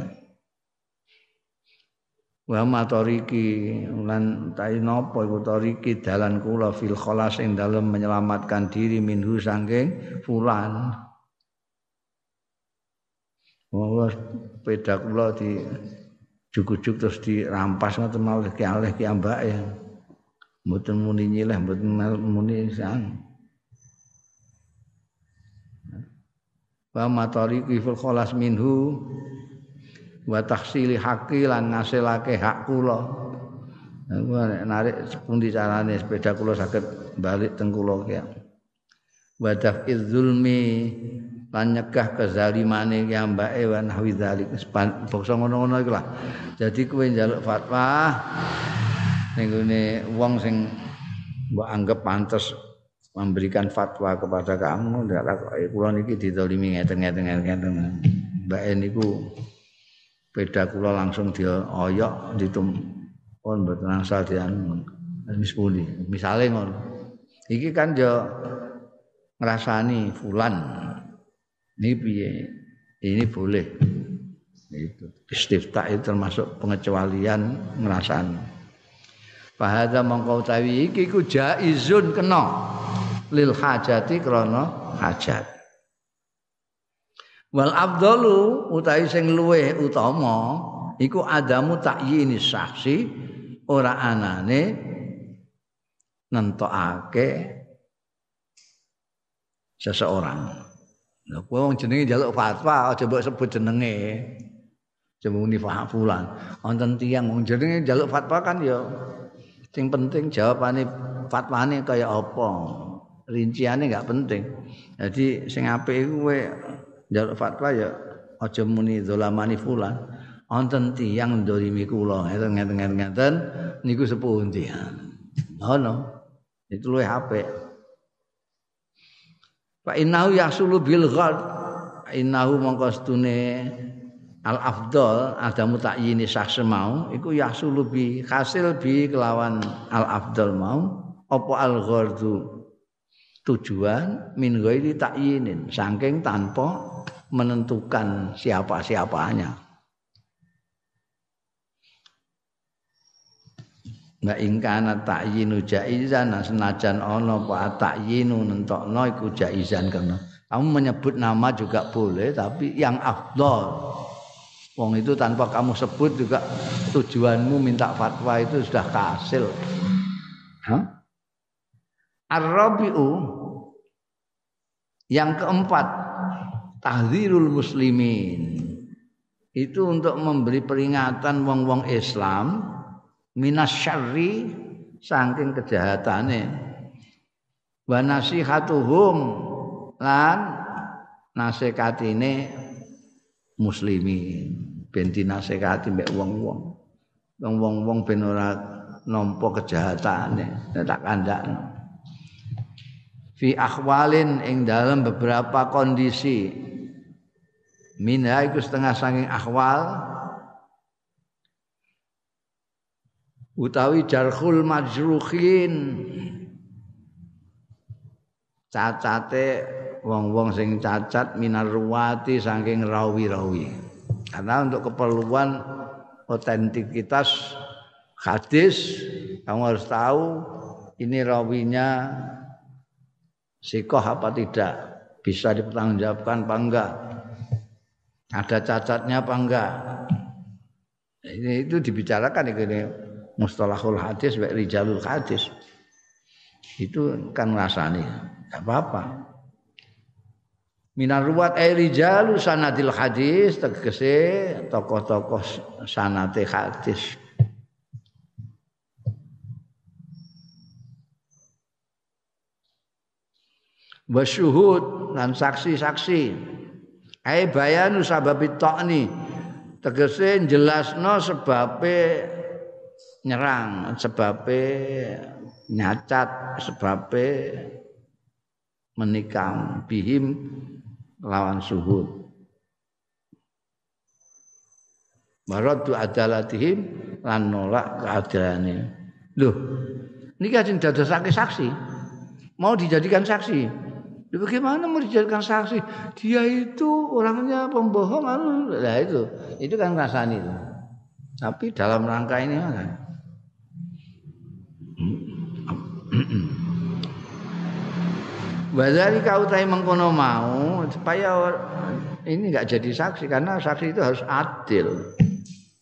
wa matoriki lan tai napa iku toriki dalan kula fil khalas ing dalem menyelamatkan diri minhu saking fulan Wah, sepeda kula di juk-juk terus dirampas ngoten malih ki alih ki ambak ya. Mboten muni nyileh, mboten muni sang. Wa matariqi fil khalas minhu wa tahsili haqqi lan ngasilake hak kula. Narik pundi carane sepeda kula saged balik teng kula ki. Wa daf'iz zulmi lan nyegah kezalimane ya mbake wa nahwi dzalik bangsa ngono-ngono iku lah dadi kowe njaluk fatwa ning wong sing mbok anggap pantes memberikan fatwa kepada kamu ndak takoki kula niki didolimi ngeten-ngeten ngeten mbak niku beda kula langsung dia oyok ditum pun mboten angsal dian mispuni misale ngono. Iki kan yo ngrasani fulan. Ini piye? Ini boleh. Itu istifta itu termasuk pengecualian ngerasan. Fahadha mongkau tawi iki ku jaizun kena lil hajati krana hajat. Wal afdalu utawi sing luweh utama iku adamu takyini saksi ora anane nentokake seseorang. Lah kowe wong jenenge njaluk fatwa aja mbok sebut jenenge. Coba muni fulan. Wonten tiyang wong jenenge njaluk fatwa kan ya sing penting jawabane fatwane kaya apa. Rinciane enggak penting. Jadi sing apik iku kowe njaluk fatwa ya aja muni zalamani fulan. Wonten tiyang ndolimi kula ngeten-ngeten niku sepundi. Ngono. Itu luwih apik. Fa innahu yasulu bil ghad. Innahu mongko stune al afdal adamu takyini syakhs mau iku yasulu bi hasil bi kelawan al afdal mau apa al ghardu tujuan min ghairi takyinin saking tanpa menentukan siapa-siapanya. Wa ing kana ta'yinu jaizan senajan ana apa ta'yinu nentokno iku jaizan kena. Kamu menyebut nama juga boleh tapi yang afdol. Wong itu tanpa kamu sebut juga tujuanmu minta fatwa itu sudah kasil. Hah? Ar-rabi'u yang keempat tahdzirul muslimin. Itu untuk memberi peringatan wong-wong Islam minas syarri saking kejahatane wa nasihatuhum lan nasekatine muslimin. Ben dinasekati mbek wong-wong. Wong-wong ben ora nampa kejahatane tak kandakno fi akhwalin ing dalam beberapa kondisi. Minha iku setengah saking akhwal. Utawi jarhul majruhin cacate wong-wong sing cacat minar ruwati saking rawi-rawi. Karena untuk keperluan otentikitas hadis kamu harus tahu ini rawinya sikoh apa tidak? Bisa dipertanggungjawabkan apa enggak? Ada cacatnya apa enggak? Ini itu dibicarakan ini mustalahul hadis wa rijalul hadis. Itu kan rasani enggak apa-apa. Minar ruwat ay rijalu sanadil hadis tegese tokoh-tokoh sanate hadis wasyuhud dan saksi-saksi. Ay bayanu sababit ta'ni tegese jelasno sebabe nyerang sebabe nyacat sebabe menikam bihim lawan suhud. Maradu adalatihim lan nolak keadilane. Lho niki ajeng dadosake saksi mau dijadikan saksi Bagaimana mau dijadikan saksi? Dia itu orangnya pembohong, nah itu, itu kan rasanya itu. Tapi dalam rangka ini mana? Wazari kau tahu mengkono mau supaya ini nggak jadi saksi karena saksi itu harus adil.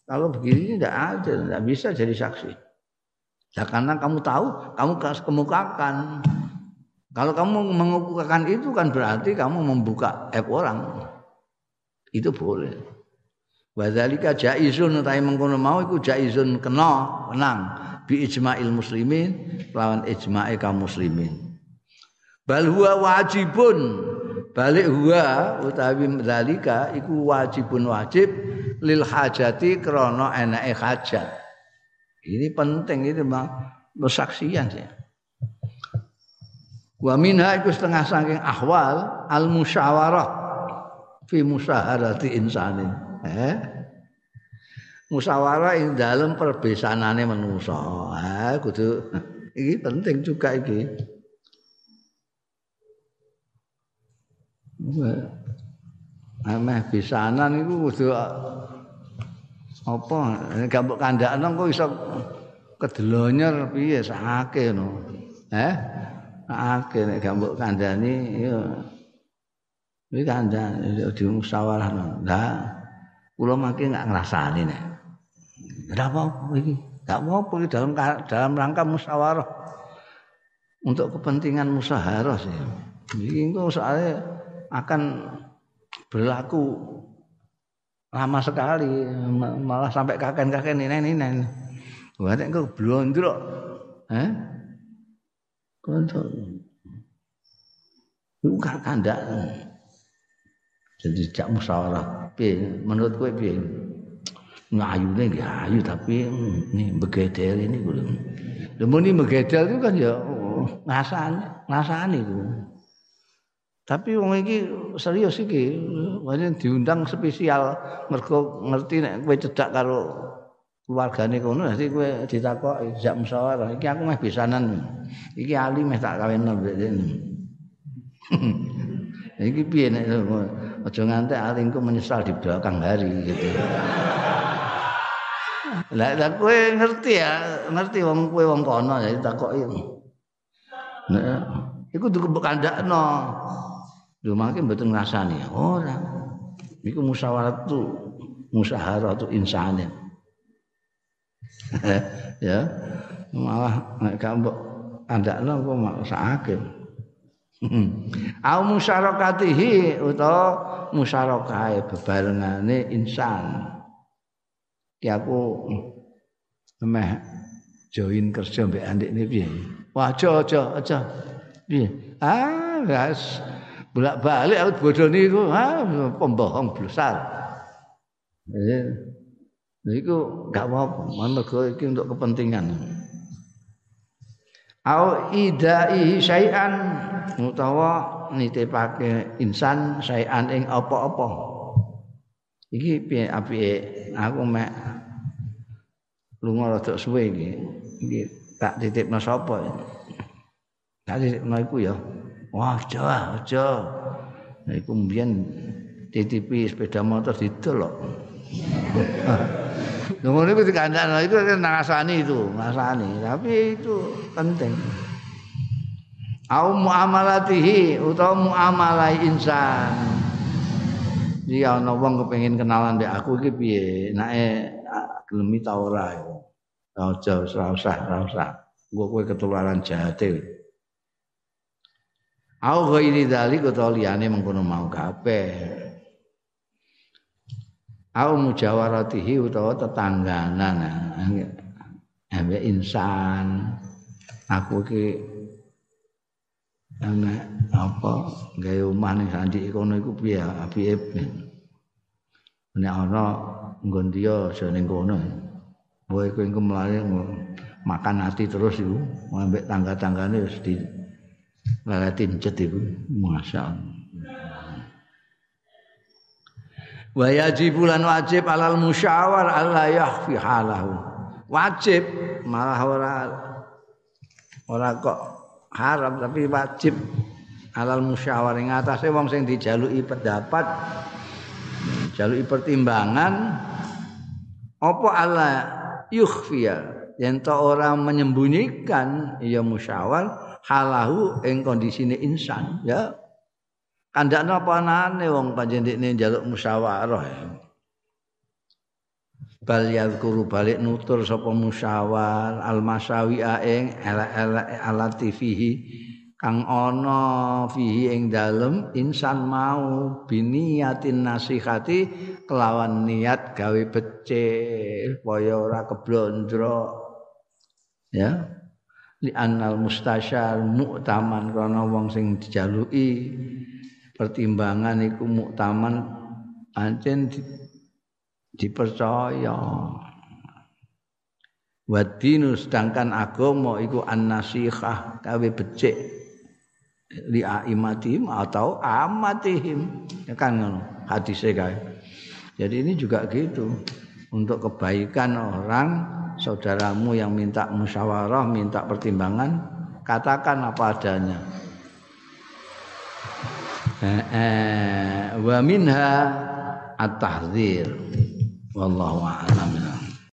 Kalau begini tidak adil, tidak bisa jadi saksi. Ya karena kamu tahu, kamu kemukakan. Kalau kamu mengukuhkan itu kan berarti kamu membuka app orang. Itu boleh. Wadzalika jaizun utahe mengkono mau iku jaizun kena menang bi ijma'il muslimin lawan ijma'i kaum muslimin. Bal huwa wajibun balik huwa utawi zalika iku wajibun wajib lil hajati krana enake hajat. Ini penting itu Bang, persaksian sih. Wa minha iku setengah saking ahwal al musyawarah fi musaharati insanin. Eh? Musyawarah ing dalam perbesanane manusa. Eh, kudu iki penting juga iki. Ameh bisanan iku kudu apa gak mbok kandakno kok iso kedelonyer piye sakake no. Eh? Akeh nek gak mbok kandhani ya iki kandhani di musyawarah lah kula mangke gak ngrasani nek. Apa iki? Gak apa-apa dalam dalam rangka musyawarah. Untuk kepentingan musyawarah sih. Iki engko soalnya akan berlaku lama sekali malah sampai kakek-kakek nenek-nenek Wah, nek kok blondrok. Eh? Konco. Bukan kandak. Jadi jak musyawarah. Piye menurut kowe piye? Ngayune nggih ayu tapi ini begedel ini kuwi. Lha muni begedel itu kan ya ngasani, ngasani itu. Tapi wong iki serius iki, wajan diundang spesial mergo ngerti nek kowe cedak karo keluargane kono dadi kowe ditakoki jak musyawarah iki aku meh bisanan. Iki ali meh tak kawinno iki piye nek aja nganti alingku menyesal di belakang hari gitu. Lah lah kowe ngerti ya ngerti wong kowe wong kono ya ditakoki. Nek iku dudu kandakno lho mangke mboten ngrasani. Ora. Iku musyawarah tu musyawarah tu insanin ya. Malah nek gak mbok andakno apa mak sakake au musyarakatihi utawa musyarakah bebarengane insan. Ki aku meh join kerja mbek andikne piye? Wah aja aja aja. Piye? Ah gas bolak-balik aku bodoh niku. Ah pembohong besar. Eh Niku gak apa-apa, mergo iki untuk kepentingan. Au idai syai'an utawa nitipake insan syai'an ing apa-apa. Iki piye apike aku mek lunga rada suwe iki. Iki tak titipno sapa? Tak titipno iku ya. Wah, aja, aja. Iku mbiyen titipi sepeda motor didol Ngono itu dikandakno itu ngasani itu, ngasani. Tapi itu penting. Au muamalatihi utawa muamalai insan. Dia ana wong kepengin kenalan mbek aku iki piye? Nake gelem ta ora ya. Aja ora usah, ora usah. Gua kowe ketularan jahate. Au ghairi dzalik utawa liyane mengkono mau kabeh au mujawaratihi utawa tetangganan. Ambek insan. Aku iki ana apa gawe omah ning sandi kono iku piye apike nek ana nggon dia aja ning kono. Kowe kowe engko makan hati terus iku ambek tangga-tanggane wis di lalatin cet iku. Masyaallah wa yajibu lan wajib alal musyawar alla yakhfi halahu. Wajib malah ora ora kok haram tapi wajib alal musyawar. Ing atase wong sing dijaluki pendapat jaluki pertimbangan apa ala yukhfiya yen to ora menyembunyikan ya musyawar halahu ing kondisine insan ya kandakno apa anane wong panjenengane njaluk musyawarah ya. bal yadhkuru balik nutur sapa musyawar al masawi ing ala-ala alatifihi kang ana fihi ing dalem insan mau biniyatin nasihati kelawan niat gawe becik supaya ora keblondro ya. Li annal mustasyar muktaman karena wong sing dijaluki pertimbangan iku muktaman pancen di, dipercaya. Wadinu sedangkan agama iku an-nasihah gawe becik li aimatihim atau amatihim ya kan ngono hadisnya kae. Jadi ini juga gitu untuk kebaikan orang saudaramu yang minta musyawarah minta pertimbangan katakan apa adanya آه، آه، ومنها التحذير والله أعلم.